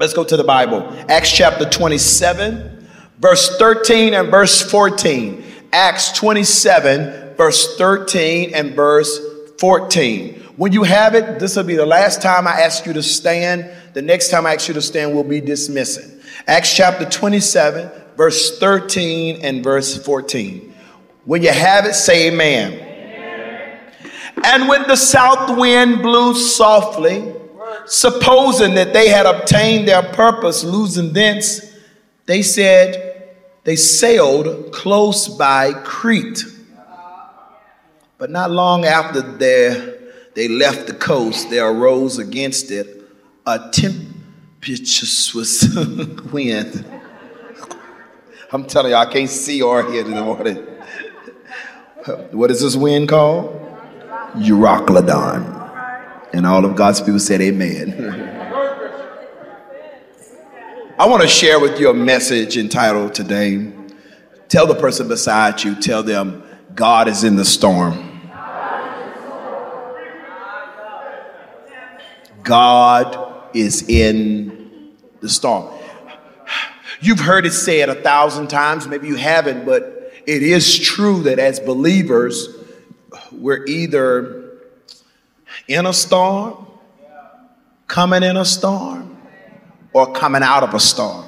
Let's go to the Bible. Acts chapter 27, verse 13 and verse 14. Acts 27, verse 13 and verse 14. When you have it, this will be the last time I ask you to stand. The next time I ask you to stand, we'll be dismissing. Acts chapter 27, verse 13 and verse 14. When you have it, say amen. amen. And when the south wind blew softly, supposing that they had obtained their purpose, losing thence, they said they sailed close by Crete. But not long after their, they left the coast, there arose against it a tempestuous wind. I'm telling you, I can't see or hear in the morning. What is this wind called? Euroclydon. And all of God's people said, Amen. I want to share with you a message entitled today. Tell the person beside you, tell them, God is in the storm. God is in the storm. You've heard it said a thousand times, maybe you haven't, but it is true that as believers, we're either in a storm, coming in a storm, or coming out of a storm.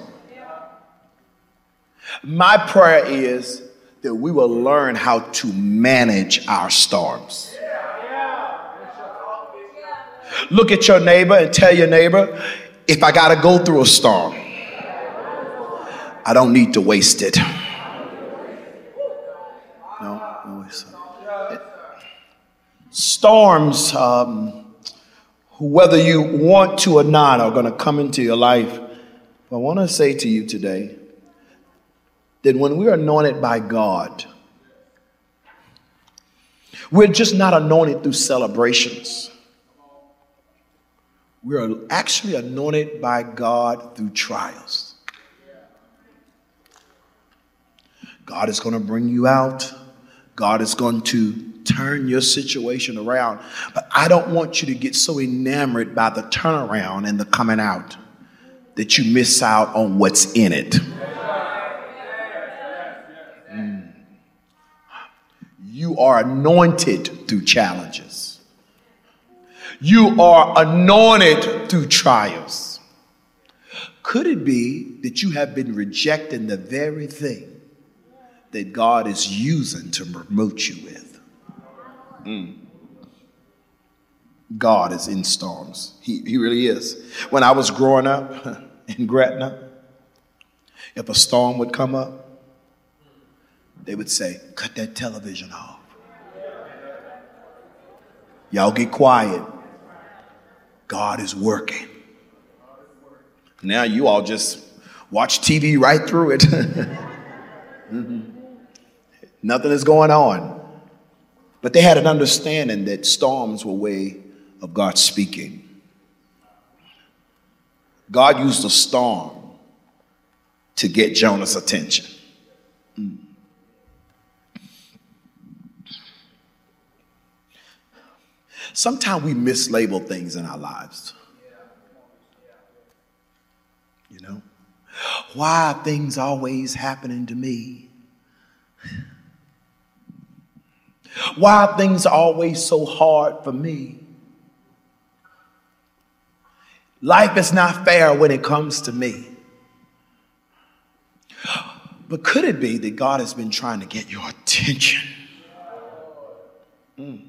My prayer is that we will learn how to manage our storms. Look at your neighbor and tell your neighbor, if I got to go through a storm, I don't need to waste it. Storms, um, whether you want to or not, are going to come into your life. But I want to say to you today that when we're anointed by God, we're just not anointed through celebrations. We're actually anointed by God through trials. God is going to bring you out. God is going to turn your situation around. But I don't want you to get so enamored by the turnaround and the coming out that you miss out on what's in it. Mm. You are anointed through challenges. You are anointed through trials. Could it be that you have been rejecting the very thing that God is using to promote you with? Mm. God is in storms. He, he really is. When I was growing up in Gretna, if a storm would come up, they would say, Cut that television off. Y'all get quiet. God is working. Now you all just watch TV right through it. mm-hmm. Nothing is going on. But they had an understanding that storms were a way of God speaking. God used a storm to get Jonah's attention. Sometimes we mislabel things in our lives. You know? Why are things always happening to me? Why are things always so hard for me? Life is not fair when it comes to me. But could it be that God has been trying to get your attention? Mm.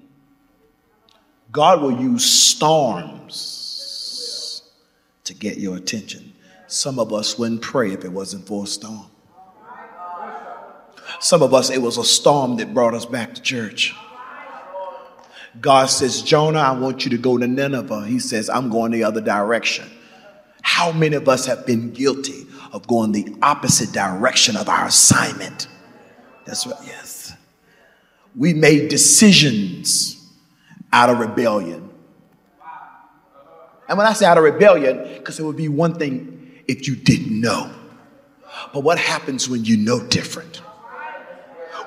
God will use storms to get your attention. Some of us wouldn't pray if it wasn't for a storm. Some of us, it was a storm that brought us back to church. God says, Jonah, I want you to go to Nineveh. He says, I'm going the other direction. How many of us have been guilty of going the opposite direction of our assignment? That's right, yes. We made decisions out of rebellion. And when I say out of rebellion, because it would be one thing if you didn't know. But what happens when you know different?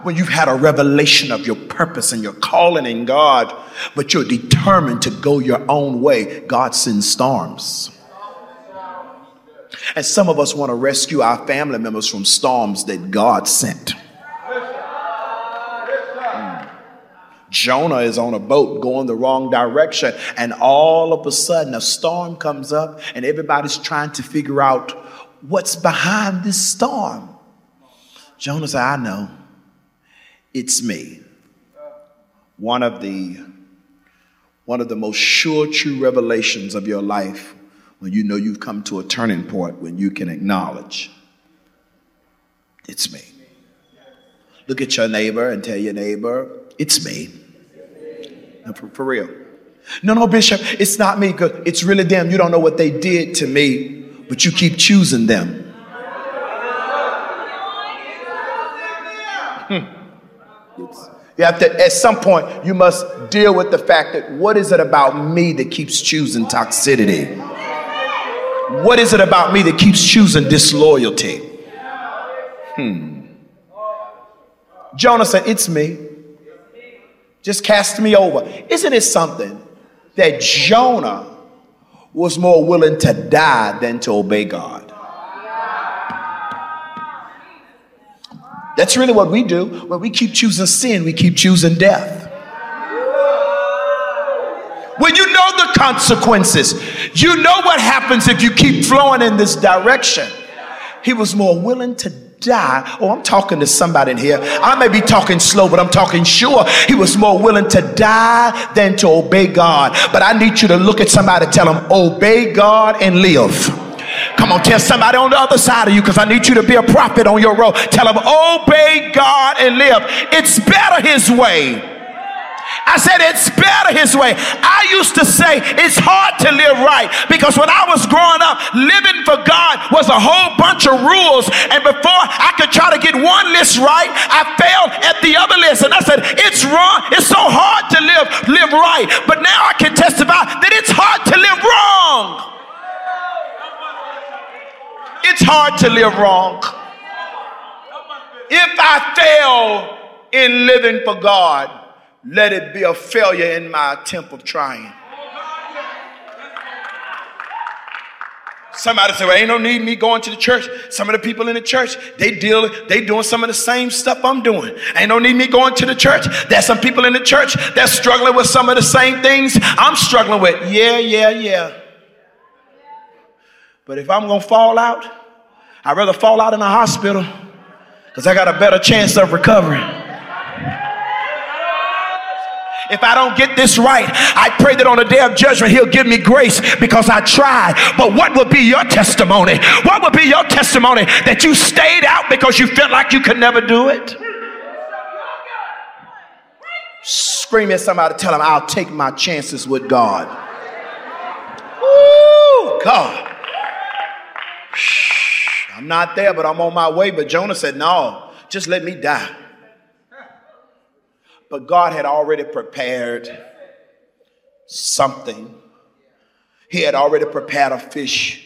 When you've had a revelation of your purpose and your calling in God, but you're determined to go your own way, God sends storms. And some of us want to rescue our family members from storms that God sent. Mm. Jonah is on a boat going the wrong direction, and all of a sudden a storm comes up, and everybody's trying to figure out what's behind this storm. Jonah said, I know. It's me. One of the one of the most sure true revelations of your life when you know you've come to a turning point when you can acknowledge it's me. Look at your neighbor and tell your neighbor, it's me. No, for, for real. No, no, Bishop, it's not me. It's really them. You don't know what they did to me, but you keep choosing them. You have to, at some point, you must deal with the fact that what is it about me that keeps choosing toxicity? What is it about me that keeps choosing disloyalty? Hmm. Jonah said, It's me. Just cast me over. Isn't it something that Jonah was more willing to die than to obey God? That's really what we do. When we keep choosing sin, we keep choosing death. When you know the consequences, you know what happens if you keep flowing in this direction. He was more willing to die. Oh, I'm talking to somebody in here. I may be talking slow, but I'm talking sure. He was more willing to die than to obey God. But I need you to look at somebody, tell them, obey God and live. Come on, tell somebody on the other side of you because I need you to be a prophet on your road. Tell them, obey God and live. It's better His way. I said it's better his way. I used to say it's hard to live right because when I was growing up, living for God was a whole bunch of rules. And before I could try to get one list right, I failed at the other list. And I said, it's wrong. It's so hard to live, live right. But now I can testify that it's hard to live wrong. It's hard to live wrong. If I fail in living for God, let it be a failure in my attempt of trying. Somebody say, well, ain't no need me going to the church. Some of the people in the church, they deal, they doing some of the same stuff I'm doing. Ain't no need me going to the church. There's some people in the church that's struggling with some of the same things I'm struggling with. Yeah, yeah, yeah. But if I'm gonna fall out, I'd rather fall out in a hospital because I got a better chance of recovering if I don't get this right, I pray that on the day of judgment, He'll give me grace because I tried. But what would be your testimony? What would be your testimony that you stayed out because you felt like you could never do it? Scream at somebody, tell them, I'll take my chances with God. Ooh, God. I'm not there, but I'm on my way. But Jonah said, No, just let me die. But God had already prepared something. He had already prepared a fish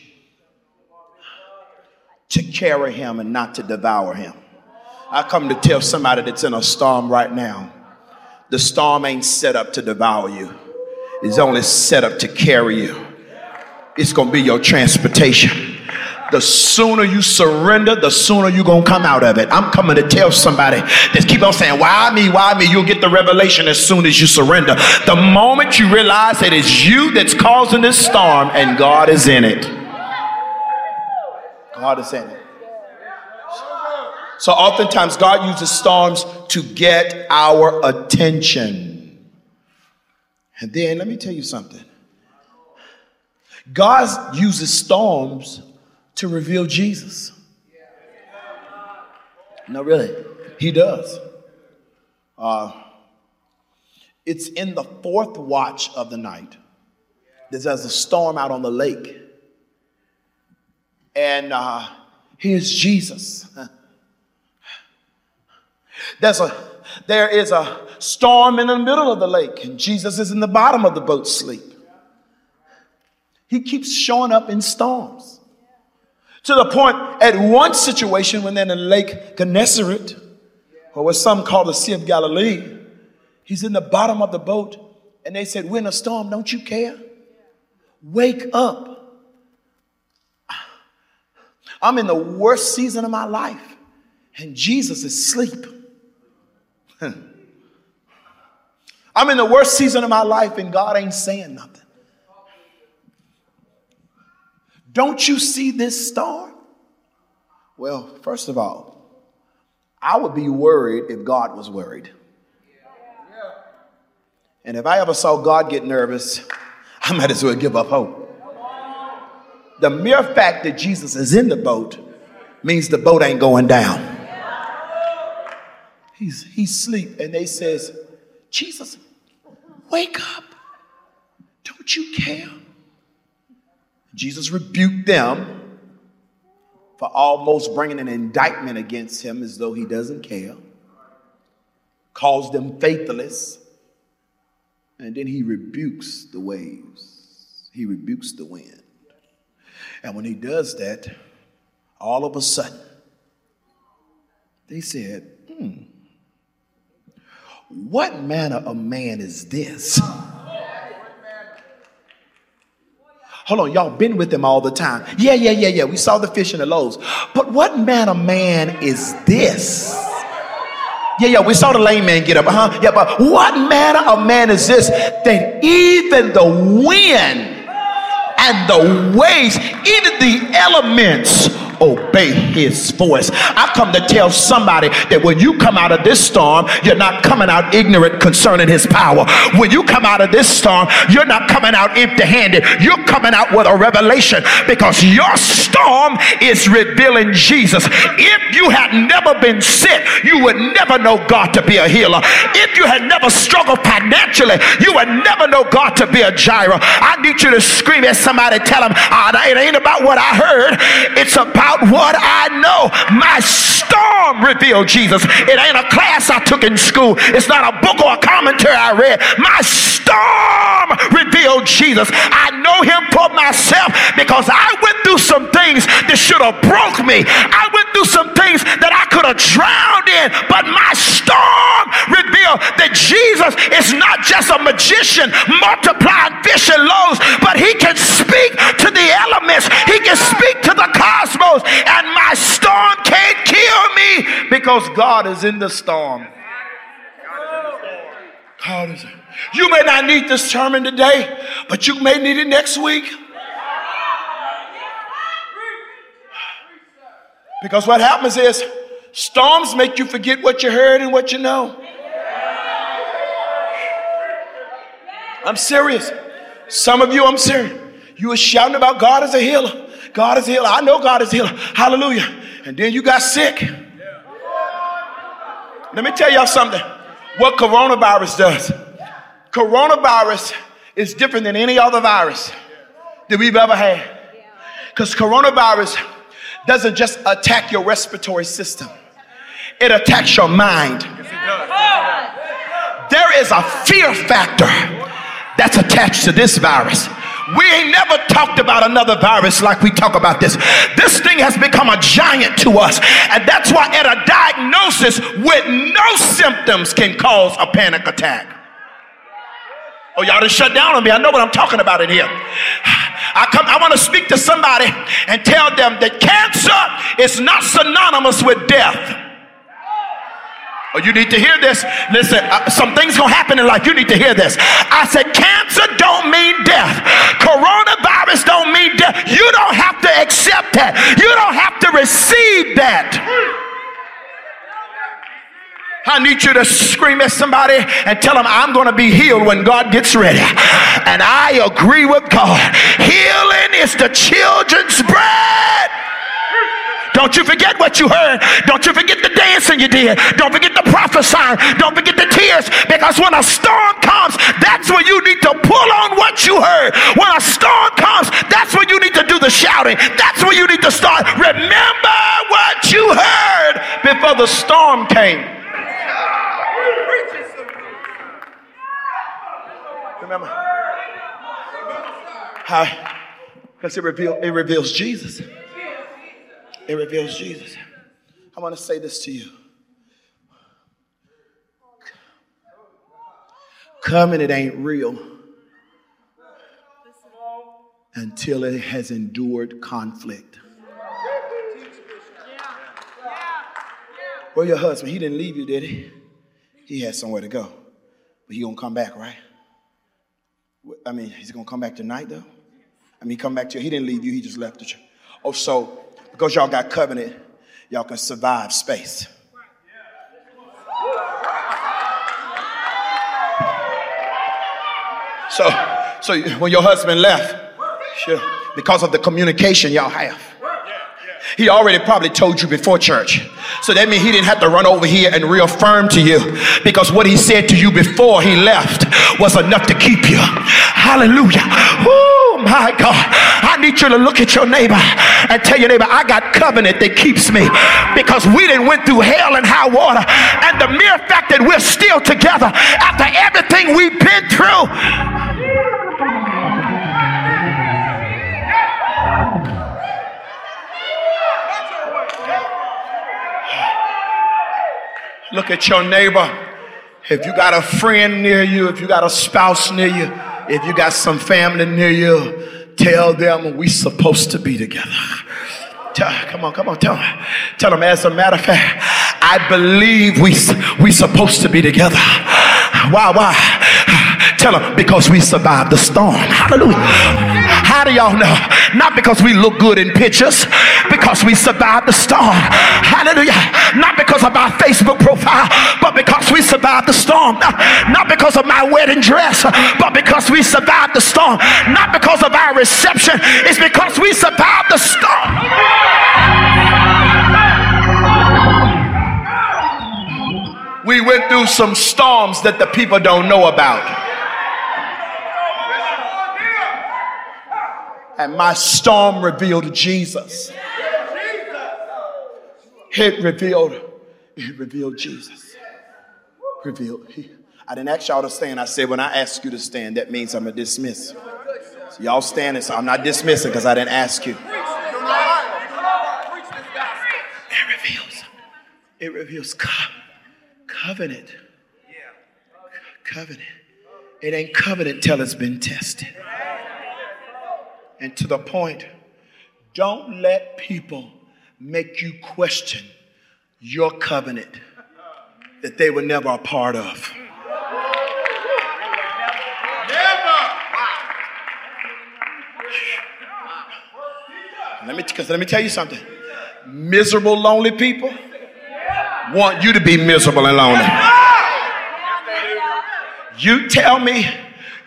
to carry him and not to devour him. I come to tell somebody that's in a storm right now the storm ain't set up to devour you, it's only set up to carry you. It's going to be your transportation the sooner you surrender, the sooner you're going to come out of it. I'm coming to tell somebody that keep on saying, why me, why me? You'll get the revelation as soon as you surrender. The moment you realize that it's you that's causing this storm and God is in it. God is in it. So oftentimes God uses storms to get our attention. And then let me tell you something. God uses storms to reveal Jesus. No, really, he does. Uh, it's in the fourth watch of the night. There's a storm out on the lake. And uh, here's Jesus. There's a, there is a storm in the middle of the lake, and Jesus is in the bottom of the boat sleep. He keeps showing up in storms. To the point, at one situation, when they're in Lake Gennesaret, or what some call the Sea of Galilee, he's in the bottom of the boat, and they said, We're in a storm, don't you care? Wake up. I'm in the worst season of my life, and Jesus is asleep. I'm in the worst season of my life, and God ain't saying nothing. Don't you see this star? Well, first of all, I would be worried if God was worried. And if I ever saw God get nervous, I might as well give up hope. The mere fact that Jesus is in the boat means the boat ain't going down. He's he's asleep, and they says, Jesus, wake up. Don't you care? Jesus rebuked them for almost bringing an indictment against him as though he doesn't care, calls them faithless, and then he rebukes the waves, he rebukes the wind. And when he does that, all of a sudden, they said, hmm, what manner of man is this? Hold on, y'all been with him all the time. Yeah, yeah, yeah, yeah. We saw the fish and the loaves. But what manner of man is this? Yeah, yeah, we saw the lame man get up. huh Yeah, but what manner of man is this that even the wind and the waves, even the elements obey his voice. I come to tell somebody that when you come out of this storm, you're not coming out ignorant concerning his power. When you come out of this storm, you're not coming out empty handed. You're coming out with a revelation because your storm is revealing Jesus. If you had never been sick, you would never know God to be a healer. If you had never struggled financially, you would never know God to be a Jireh. I need you to scream at somebody, tell them, oh, it ain't about what I heard, it's about about what I know. My storm revealed Jesus. It ain't a class I took in school, it's not a book or a commentary I read. My storm revealed Jesus. I know him for myself because I went through some things that should have broke me. I went through some things that I could have drowned in, but my storm revealed that Jesus is not just a magician multiplying fish and loaves, but he can speak to the elements. He can speak to the cosmos and my storm can't kill me because God is in the storm. God is. You may not need this sermon today, but you may need it next week. Because what happens is storms make you forget what you heard and what you know. I'm serious. Some of you, I'm serious. You were shouting about God as a healer. God is healer. I know God is healer. Hallelujah. And then you got sick. Let me tell y'all something. What coronavirus does. Coronavirus is different than any other virus that we've ever had. Because coronavirus doesn't just attack your respiratory system, it attacks your mind. There is a fear factor that's attached to this virus. We ain't never talked about another virus like we talk about this. This thing has become a giant to us. And that's why at a diagnosis with no symptoms can cause a panic attack. Oh, y'all just shut down on me. I know what I'm talking about in here. I come, I want to speak to somebody and tell them that cancer is not synonymous with death. Oh, you need to hear this. Listen, uh, some things gonna happen in life. You need to hear this. I said, cancer don't mean death. Coronavirus don't mean death. You don't have to accept that. You don't have to receive that. I need you to scream at somebody and tell them I'm going to be healed when God gets ready. And I agree with God. Healing is the children's bread. Don't you forget what you heard. Don't you forget the dancing you did. Don't forget the prophesying. Don't forget the tears. Because when a storm comes, that's when you need to pull on what you heard. When a storm comes, that's when you need to do the shouting. That's when you need to start. Remember what you heard before the storm came. Remember? Because it, reveal, it reveals Jesus. It reveals Jesus. I want to say this to you. Coming, it ain't real until it has endured conflict. Well, your husband, he didn't leave you, did he? He had somewhere to go. But he gonna come back, right? I mean, he's gonna come back tonight though? I mean, come back to you. He didn't leave you, he just left the church. Oh, so because y'all got covenant, y'all can survive space. So, so when your husband left, sure, because of the communication y'all have, he already probably told you before church. So that means he didn't have to run over here and reaffirm to you because what he said to you before he left was enough to keep you. Hallelujah. Oh my God. I need you to look at your neighbor and tell your neighbor, I got covenant that keeps me because we didn't went through hell and high water. And the mere fact that we're still together after everything we've been through Look at your neighbor. If you got a friend near you, if you got a spouse near you, if you got some family near you, tell them we supposed to be together. Tell, come on, come on, tell them. Tell them, as a matter of fact, I believe we we supposed to be together. Why, why? Tell them, because we survived the storm. Hallelujah. How do y'all know? Not because we look good in pictures, because we survived the storm. Hallelujah. Not because of our Facebook profile, but because we survived the storm. Not because of my wedding dress, but because we survived the storm. Not because of our reception, it's because we survived the storm. We went through some storms that the people don't know about. and my storm revealed Jesus. It revealed, it revealed Jesus. Revealed. I didn't ask y'all to stand. I said, when I ask you to stand, that means I'm a dismiss. So y'all standing, so I'm not dismissing because I didn't ask you. It reveals. It reveals co- covenant. Covenant. It ain't covenant till it's been tested and to the point. Don't let people make you question your covenant that they were never a part of. Let me, cause let me tell you something. Miserable, lonely people want you to be miserable and lonely. You tell me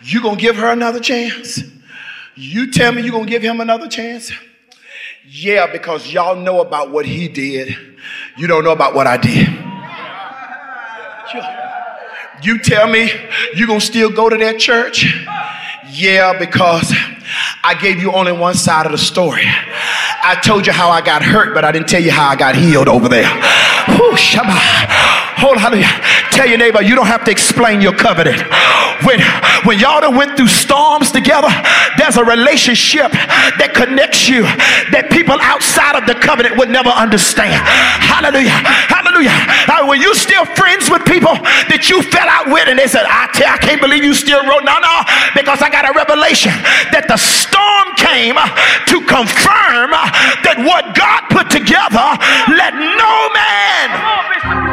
you're gonna give her another chance. You tell me you're going to give him another chance? Yeah, because y'all know about what he did. You don't know about what I did. You tell me you're going to still go to that church? Yeah, because I gave you only one side of the story. I told you how I got hurt, but I didn't tell you how I got healed over there. Whew, Hold on. Tell your neighbor, you don't have to explain your covenant. When, when y'all done went through storms together, there's a relationship that connects you that people outside of the covenant would never understand. Hallelujah. Hallelujah. Now, when you still friends with people that you fell out with and they said, I tell I can't believe you still wrote. No, no, because I got a revelation that the storm came to confirm that what God put together, let no man.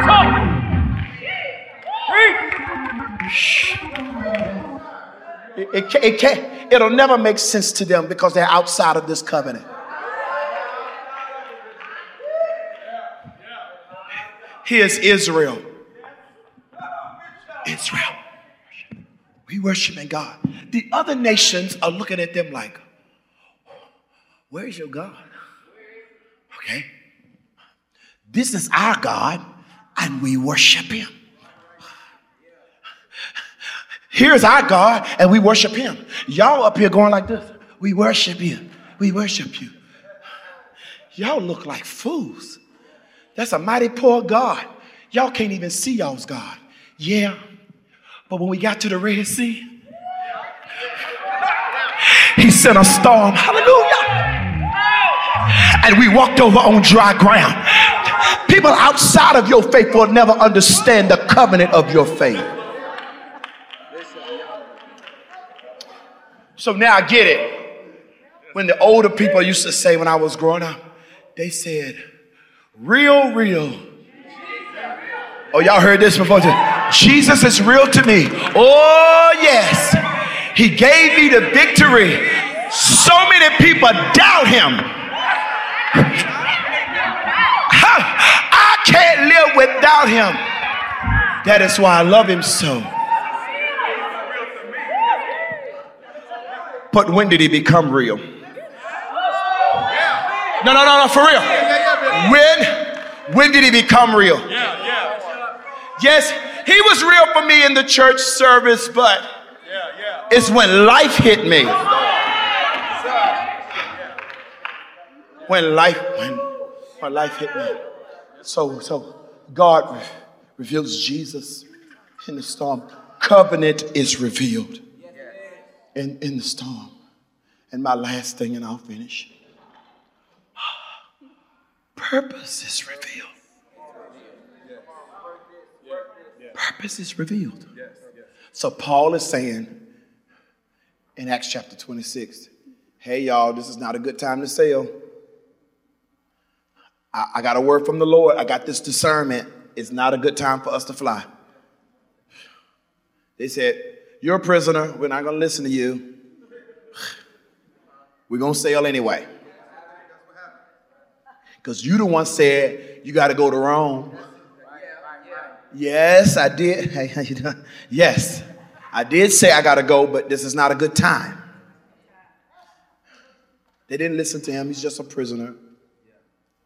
It, it, can't, it'll never make sense to them because they're outside of this covenant. Here's Israel. Israel. We worshiping God. The other nations are looking at them like, where's your God? Okay. This is our God, and we worship him. Here's our God, and we worship him. Y'all up here going like this. We worship you. We worship you. Y'all look like fools. That's a mighty poor God. Y'all can't even see y'all's God. Yeah. But when we got to the Red Sea, he sent a storm. Hallelujah. And we walked over on dry ground. People outside of your faith will never understand the covenant of your faith. So now I get it. When the older people used to say when I was growing up, they said, real, real Oh, y'all heard this before? Jesus is real to me. Oh, yes. He gave me the victory. So many people doubt him. Without him. That is why I love him so. But when did he become real? No, no, no, no, for real. When, when did he become real? Yes, he was real for me in the church service, but it's when life hit me. When life, when, when life hit me. So, so God reveals Jesus in the storm. Covenant is revealed in, in the storm. And my last thing, and I'll finish. Purpose is revealed. Purpose is revealed. So Paul is saying in Acts chapter 26, hey y'all, this is not a good time to sail. I, I got a word from the Lord. I got this discernment. It's not a good time for us to fly. They said, You're a prisoner. We're not going to listen to you. We're going to sail anyway. Because you the one said you got to go to Rome. Yes, I did. Hey, how you doing? Yes, I did say I got to go, but this is not a good time. They didn't listen to him. He's just a prisoner.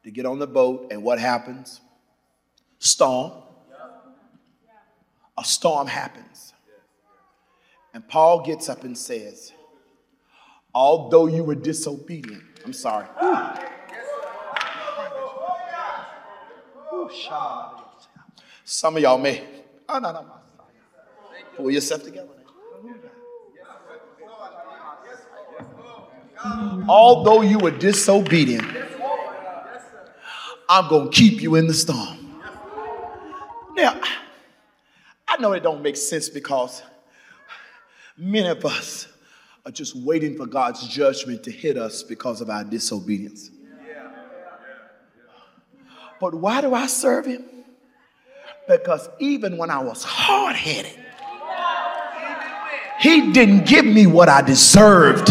They get on the boat, and what happens? Storm. A storm happens. And Paul gets up and says, Although you were disobedient, I'm sorry. Some of y'all may. Oh. Pull yourself together. Although you were disobedient, I'm going to keep you in the storm. Now, I know it don't make sense because many of us are just waiting for God's judgment to hit us because of our disobedience. But why do I serve Him? Because even when I was hard headed, He didn't give me what I deserved.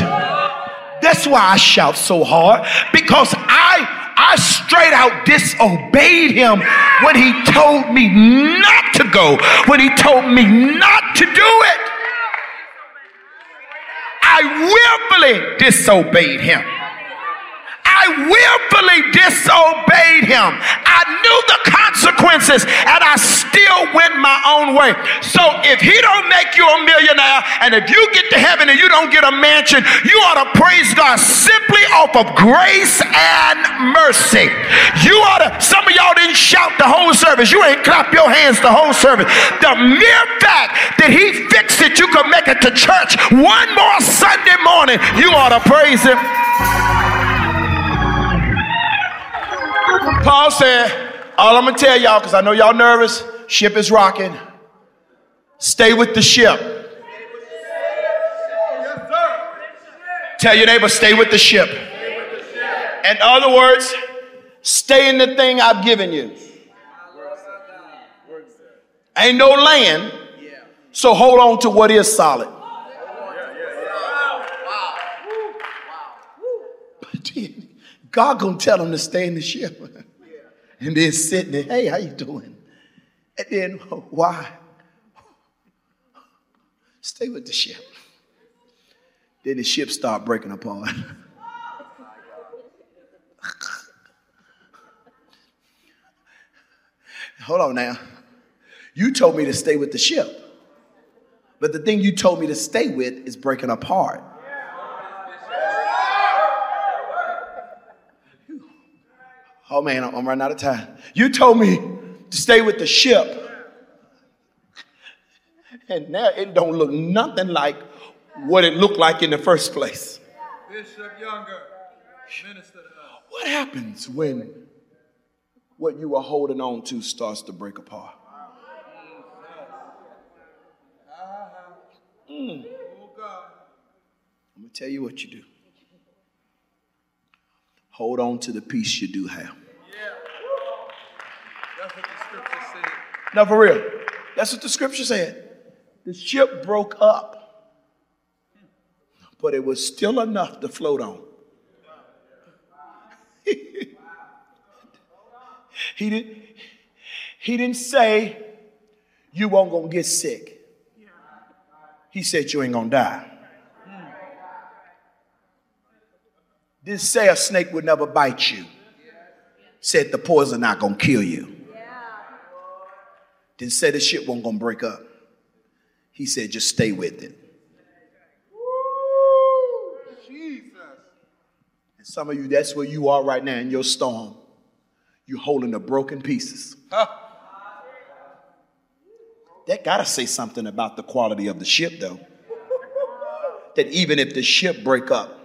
That's why I shout so hard because I I straight out disobeyed him when he told me not to go, when he told me not to do it. I willfully disobeyed him. I willfully disobeyed him. I knew the consequences and I still went my own way. So if he don't make you a millionaire and if you get to heaven and you don't get a mansion, you ought to praise God simply off of grace and mercy. You ought to, some of y'all didn't shout the whole service. You ain't clap your hands the whole service. The mere fact that he fixed it, you could make it to church one more Sunday morning, you ought to praise him. Paul said, All I'm gonna tell y'all, because I know y'all nervous, ship is rocking. Stay with the ship. Tell your neighbor, stay with the ship. In other words, stay in the thing I've given you. Ain't no land, so hold on to what is solid. God gonna tell them to stay in the ship. and then sitting there, hey, how you doing? And then why? Stay with the ship. Then the ship start breaking apart. Hold on now. You told me to stay with the ship. But the thing you told me to stay with is breaking apart. Oh man, I'm running out of time. You told me to stay with the ship. And now it don't look nothing like what it looked like in the first place. Bishop Younger, minister What happens when what you are holding on to starts to break apart? Mm. I'm going to tell you what you do. Hold on to the piece you do have. Said. No, for real. That's what the scripture said. The ship broke up, but it was still enough to float on. he, didn't, he didn't say, You won't gonna get sick. He said, You ain't gonna die. Didn't say a snake would never bite you. Said the poison not gonna kill you. Didn't say the ship won't gonna break up. He said, just stay with it. Jesus. And some of you, that's where you are right now in your storm. You're holding the broken pieces. Huh. That gotta say something about the quality of the ship, though. that even if the ship break up,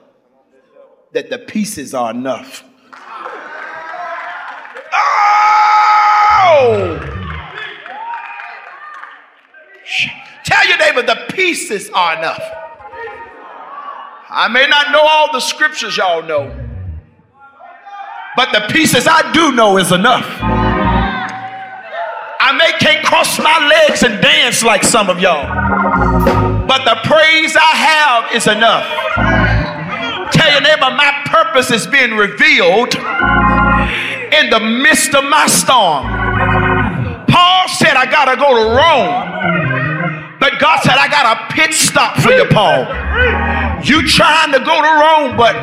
that the pieces are enough. Oh! Tell your neighbor the pieces are enough. I may not know all the scriptures y'all know, but the pieces I do know is enough. I may can't cross my legs and dance like some of y'all, but the praise I have is enough. Tell your neighbor my purpose is being revealed in the midst of my storm. Paul said, I gotta go to Rome God said, I got a pit stop for you, Paul. You trying to go to Rome, but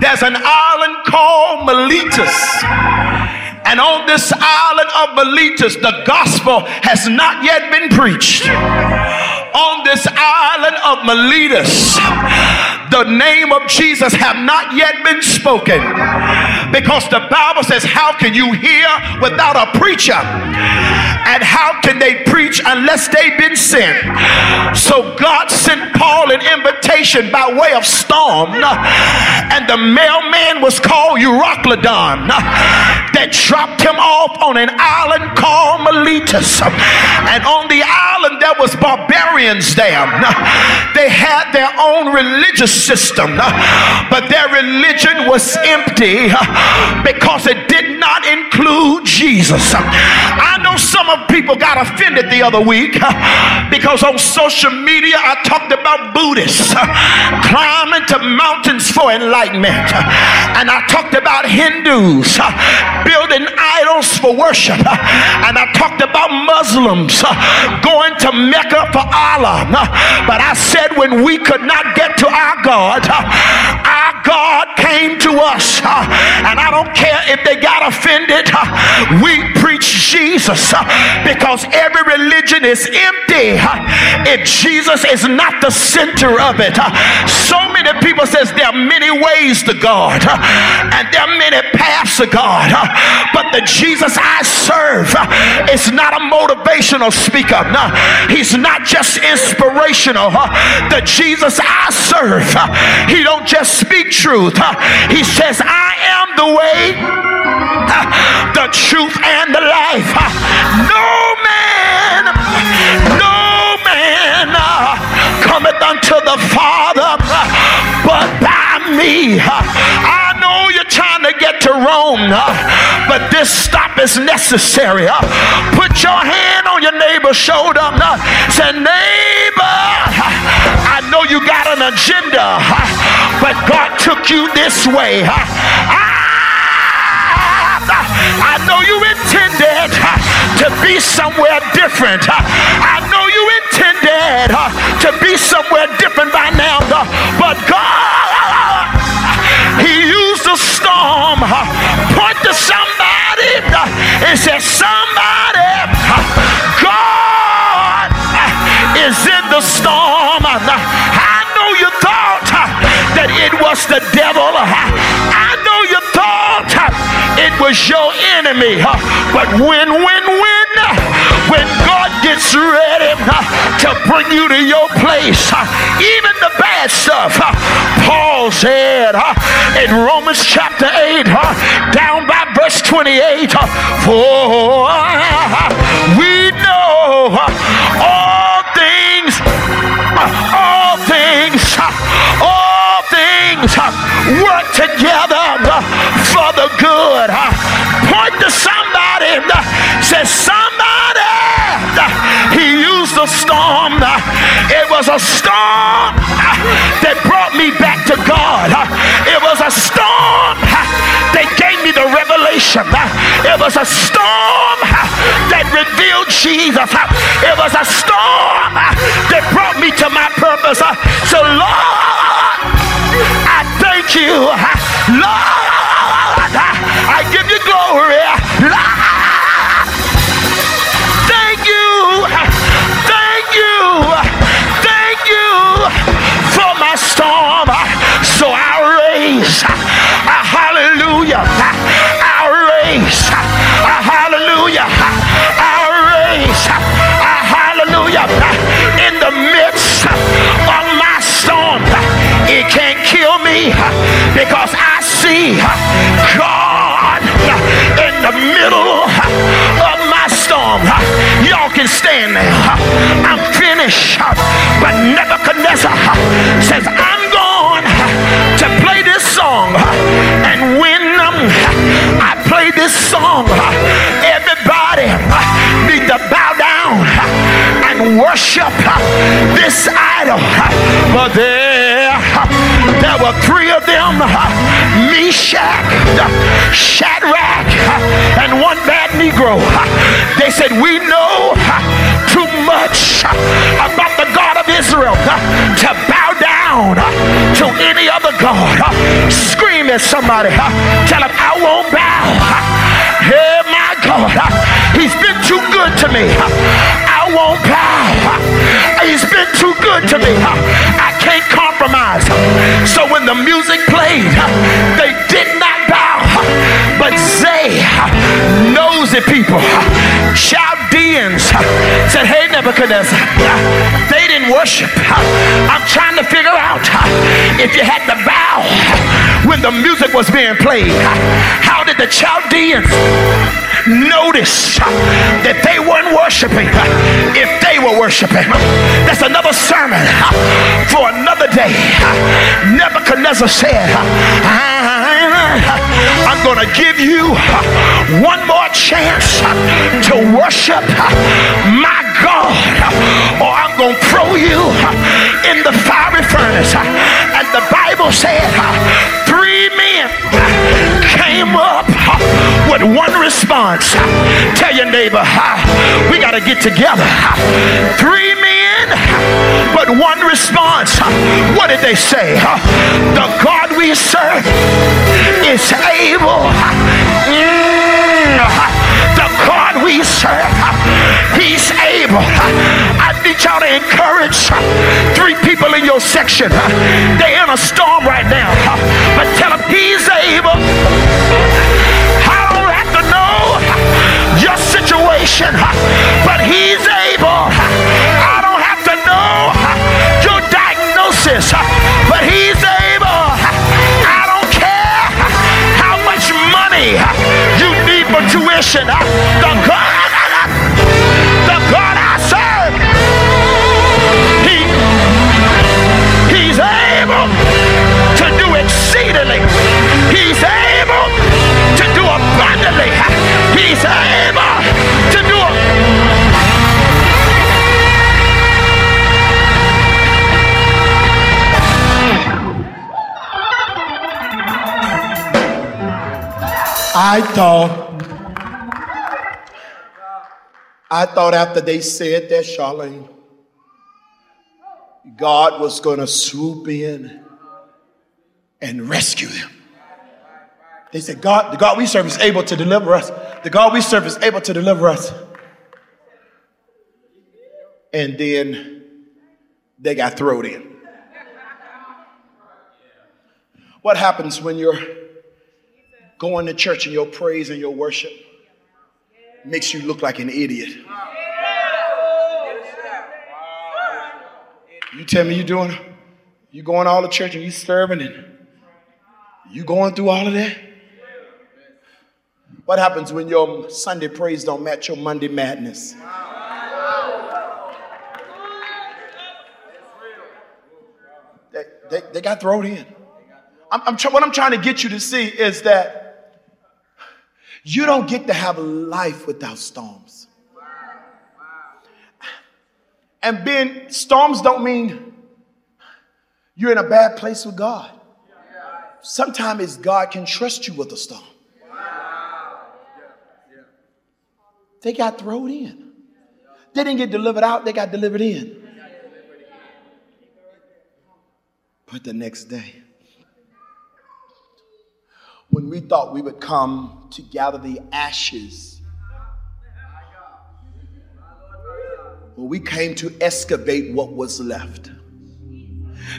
there's an island called Miletus. And on this island of Miletus, the gospel has not yet been preached. On this island of Miletus, the name of Jesus have not yet been spoken. Because the Bible says, How can you hear without a preacher? And how can they preach unless they've been sent? So God sent Paul an invitation by way of storm, and the mailman was called Euroclydon that dropped him off on an island called Miletus. And on the island, there was barbarians there. They had their own religious system, but their religion was empty because it did not include Jesus. I some of people got offended the other week because on social media I talked about Buddhists climbing to mountains for enlightenment, and I talked about Hindus building idols for worship, and I talked about Muslims going to Mecca for Allah. But I said when we could not get to our God, our God came to us. And I don't care if they got offended, we preach Jesus Uh, because every religion is empty uh, if Jesus is not the center of it. Uh, so many people says there are many ways to God and there are many paths to God. But the Jesus I serve is not a motivational speaker. No, he's not just inspirational. The Jesus I serve, he don't just speak truth. He says, I am the way, the truth, and the life. No man, no man uh, cometh unto the Father but by me. I know you're trying to get to Rome, uh, but this stop is necessary. Uh, put your hand on your neighbor's shoulder. Say, neighbor, I know you got an agenda, but God took you this way. I know you intended uh, to be somewhere different. Uh, I know you intended uh, to be somewhere different by now, but God, He used a storm. Point to somebody and say, Somebody, God is in the storm. I know you thought that it was the devil. I was your enemy. But when, when, when, uh, when God gets ready uh, to bring you to your place, even the bad stuff, Paul said in Romans chapter 8, down by verse 28, for uh, we know somebody, he used a storm. It was a storm that brought me back to God. It was a storm that gave me the revelation. It was a storm that revealed Jesus. It was a storm that brought me to my purpose. So, Lord, I thank you. Lord, I give you glory. Lord, worship uh, this idol. Uh, but there, uh, there were three of them Meshach, Shadrach, and one bad Negro. They said, We know too much about the God of Israel to bow down to any other God. Scream at somebody. Tell him, I won't bow. Hey, my God. He's been too good to me. Won't bow. He's been too good to me. I can't compromise. So when the music played, they did not bow. But they, nosy people, Chaldeans, said, Hey, Nebuchadnezzar, they worship. I'm trying to figure out uh, if you had to bow when the music was being played. Uh, how did the Chaldeans notice uh, that they weren't worshiping if they were worshiping? That's another sermon for another day. Nebuchadnezzar said, I'm going to give you one more chance to worship my or I'm going to throw you in the fiery furnace. And the Bible said, three men came up with one response. Tell your neighbor, we got to get together. Three men, but one response. What did they say? The God we serve is able. Mm, we serve, He's able. I need y'all to encourage three people in your section. They're in a storm right now, but tell them He's able. I thought, I thought after they said that, Charlene, God was going to swoop in and rescue them. They said, God, the God we serve is able to deliver us. The God we serve is able to deliver us. And then they got thrown in. What happens when you're going to church and your praise and your worship makes you look like an idiot? You tell me you're doing, you going all to church and you serving and you going through all of that? What happens when your Sunday praise don't match your Monday madness? They, they, they got thrown in. I'm, I'm try, what I'm trying to get you to see is that you don't get to have a life without storms. And being storms don't mean you're in a bad place with God. Sometimes God can trust you with a storm. They got thrown in. They didn't get delivered out, they got delivered in. But the next day, when we thought we would come to gather the ashes, well, we came to excavate what was left.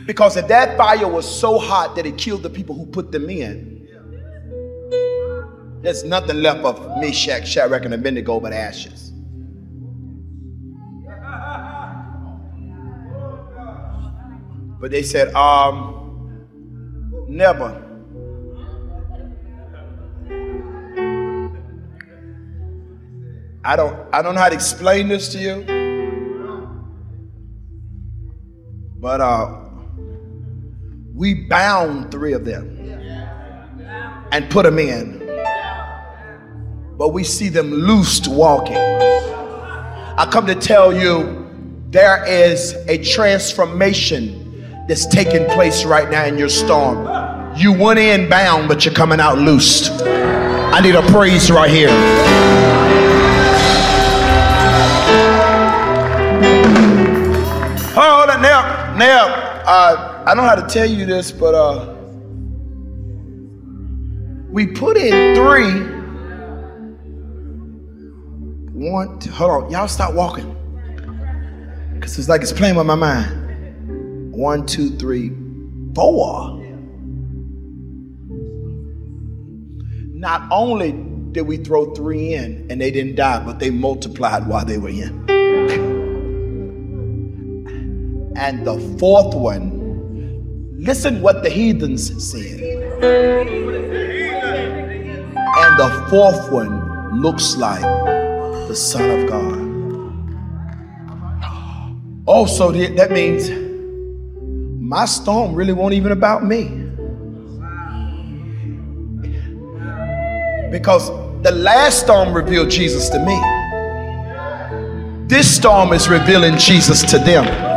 Because if that fire was so hot that it killed the people who put them in, there's nothing left of Meshach, Shadrach, and Abednego but ashes. But they said, um, never. I don't I don't know how to explain this to you. But uh we bound three of them and put them in. But we see them loosed walking. I come to tell you there is a transformation that's taking place right now in your storm. You went in bound, but you're coming out loosed. I need a praise right here. Now. Uh, I don't know how to tell you this, but uh, we put in three. One, two, hold on. Y'all stop walking. Because it's like it's playing with my mind. One, two, three, four. Not only did we throw three in and they didn't die, but they multiplied while they were in. And the fourth one, listen what the heathens said. And the fourth one looks like the Son of God. Also, that means my storm really won't even about me. Because the last storm revealed Jesus to me. This storm is revealing Jesus to them.